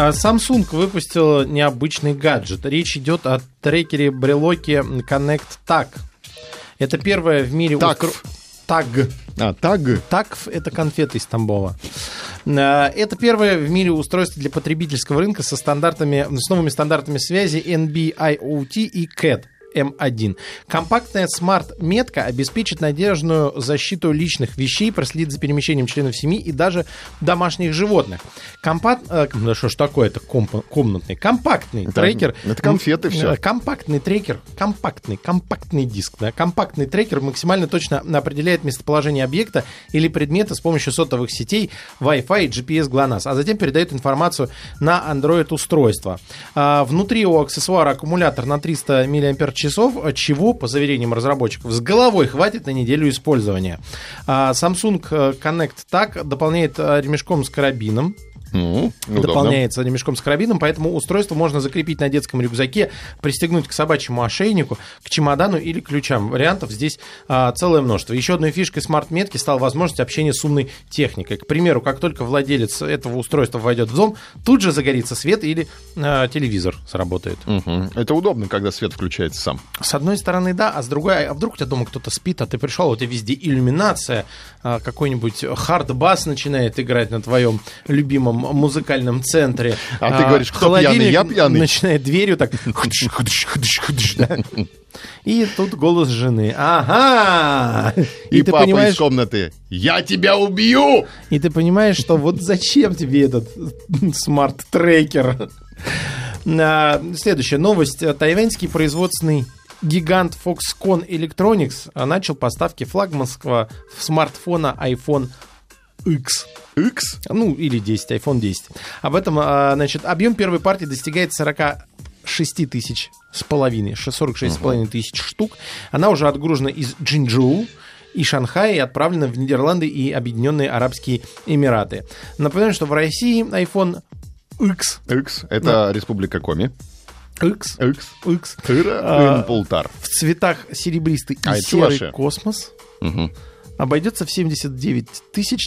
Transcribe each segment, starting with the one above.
А, Samsung выпустил необычный гаджет. Речь идет о трекере брелоке Connect Tag. Это первое в мире... Такв. устро- Таг. А, таг? Такв — это конфеты из Тамбова. А, Это первое в мире устройство для потребительского рынка со стандартами, с новыми стандартами связи NB-IoT и CAT. М1. Компактная смарт-метка обеспечит надежную защиту личных вещей, проследит за перемещением членов семьи и даже домашних животных. Компакт... э, да что ж такое это комп- комнатный? Компактный Это- трекер. это конфеты всё. Э, Компактный трекер, компактный, компактный диск, да, компактный трекер максимально точно определяет местоположение объекта или предмета с помощью сотовых сетей, Wi-Fi и GPS GLONASS, а затем передает информацию на Android-устройство. А, внутри у аксессуара аккумулятор на 300 мАч, чего, по заверениям разработчиков, с головой хватит на неделю использования. А, Samsung э, Connect так дополняет э, ремешком с карабином, Ну, удобно. дополняется ремешком с карабином, поэтому устройство можно закрепить на детском рюкзаке, пристегнуть к собачьему ошейнику, к чемодану или ключам. Вариантов здесь а, целое множество. Еще одной фишкой смарт-метки стала возможность общения с умной техникой. К примеру, как только владелец этого устройства войдет в дом, тут же загорится свет или а, телевизор сработает. Мгм. Это удобно, когда свет включается сам. С одной стороны, да, а с другой, а вдруг у тебя дома кто-то спит, а ты пришел, у тебя везде иллюминация, а, какой-нибудь хард-бас начинает играть на твоем любимом музыкальном центре. А ты говоришь, кто пьяный? Я пьяный. Начинает дверью так... И тут голос жены. Ага! И, ты папа понимаешь, из комнаты. Я тебя убью! и ты понимаешь, что вот зачем тебе этот смарт-трекер? А, Следующая новость. Тайваньский производственный гигант Foxconn Electronics а, начал поставки флагманского смартфона iPhone X. X? Ну, или 10, iPhone 10. Об этом, а, значит, объем первой партии достигает 46 тысяч с половиной, 46 с половиной тысяч штук. Она уже отгружена из Джинджоу и Шанхая и отправлена в Нидерланды и Объединенные Арабские Эмираты. Напоминаю, что в России iPhone X, X. Это Республика Коми. X, X. X Тыра. А, в цветах серебристый и А, серый космос Мгм. Обойдется в 79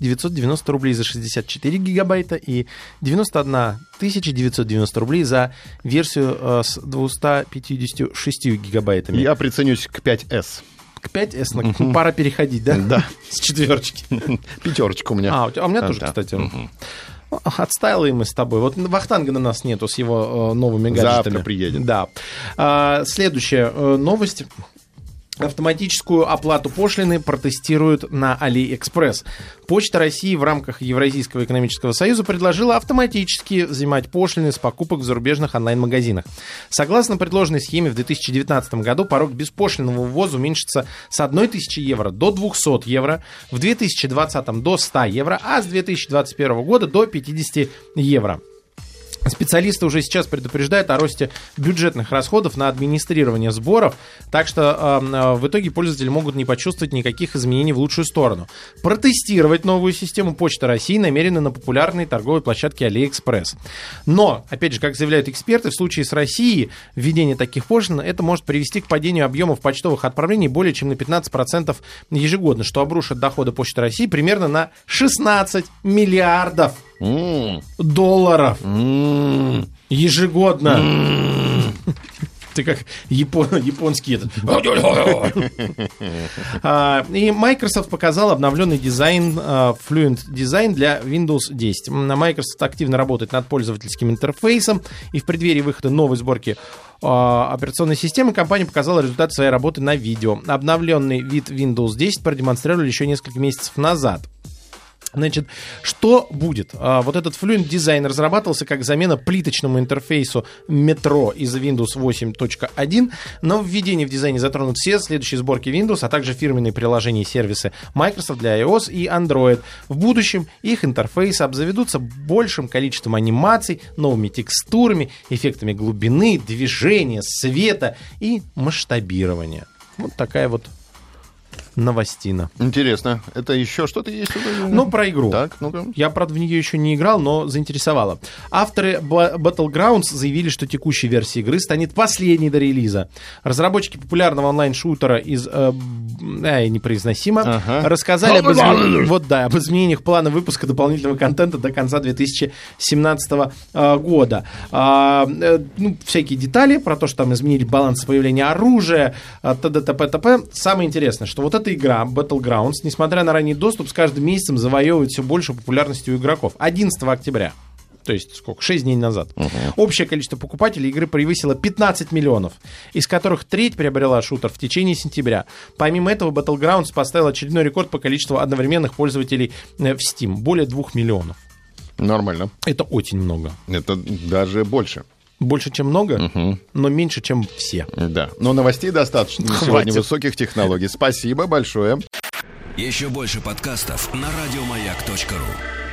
990 рублей за 64 гигабайта и 91 990 рублей за версию э, с 256 гигабайтами. Я приценюсь к 5S. К 5S на- пора переходить, да? Да. С четверочки. Пятерочка у меня. А, у, тебя- а у меня А, тоже, да. кстати. Мгм. Отстаиваем мы с тобой. Вот Вахтанга на нас нету с его э, новыми гаджетами. Завтра приедет. Да. А, следующая э, новость. Автоматическую оплату пошлины протестируют на AliExpress. Почта России в рамках Евразийского экономического союза предложила автоматически взимать пошлины с покупок в зарубежных онлайн-магазинах. Согласно предложенной схеме, в 2019 году порог беспошлинного ввоза уменьшится с 1000 евро до 200 евро, в 2020 до 100 евро, а с 2021 года до 50 евро. Специалисты уже сейчас предупреждают о росте бюджетных расходов на администрирование сборов, так что э, э, в итоге пользователи могут не почувствовать никаких изменений в лучшую сторону. Протестировать новую систему Почта России намерены на популярной торговой площадке AliExpress. Но, опять же, как заявляют эксперты, в случае с Россией введение таких пошлин это может привести к падению объемов почтовых отправлений более чем на 15% ежегодно, что обрушит доходы Почты России примерно на 16 миллиардов Долларов ежегодно. Ты как япон- японский этот. А, И Microsoft показал обновленный дизайн а, Fluent Design для Windows 10. М, Microsoft активно работает над пользовательским интерфейсом, и в преддверии выхода новой сборки а, операционной системы компания показала результат своей работы на видео. Обновленный вид Windows 10 продемонстрировали еще несколько месяцев назад. Значит, что будет? А, вот этот Fluent Design разрабатывался как замена плиточному интерфейсу Metro из Windows 8.1. Но введение в дизайне затронут все следующие сборки Windows, а также фирменные приложения и сервисы Microsoft для iOS и Android. В будущем их интерфейсы обзаведутся большим количеством анимаций, новыми текстурами, эффектами глубины, движения, света и масштабирования. Вот такая вот новостина. Интересно. Это еще что-то есть? Ну, про игру. Так, ну-ка. Я, правда, в нее еще не играл, но заинтересовало. Авторы Ba- Battlegrounds заявили, что текущая версия игры станет последней до релиза. Разработчики популярного онлайн-шутера из... Э, б- э, непроизносимо. Ага. Рассказали об, изме- вот, да, об изменениях плана выпуска дополнительного контента до конца 2017 э, года. А, э, ну, всякие детали про то, что там изменили баланс появления оружия, э, т.д. т.п. т.п. Самое интересное, что вот эта игра Battlegrounds, несмотря на ранний доступ, с каждым месяцем завоевывает все больше популярности у игроков. 11 октября. То есть сколько? 6 дней назад. Общее количество покупателей игры превысило 15 миллионов, из которых треть приобрела шутер в течение сентября. Помимо этого, Battlegrounds поставил очередной рекорд по количеству одновременных пользователей э, в Steam. Более 2 миллионов. Нормально. Это очень много. Это даже больше. Больше, чем много, но меньше, чем все. Да. Но новостей достаточно на сегодня Хватит. высоких технологий. Спасибо большое. Еще больше подкастов на радиомаяк.ру.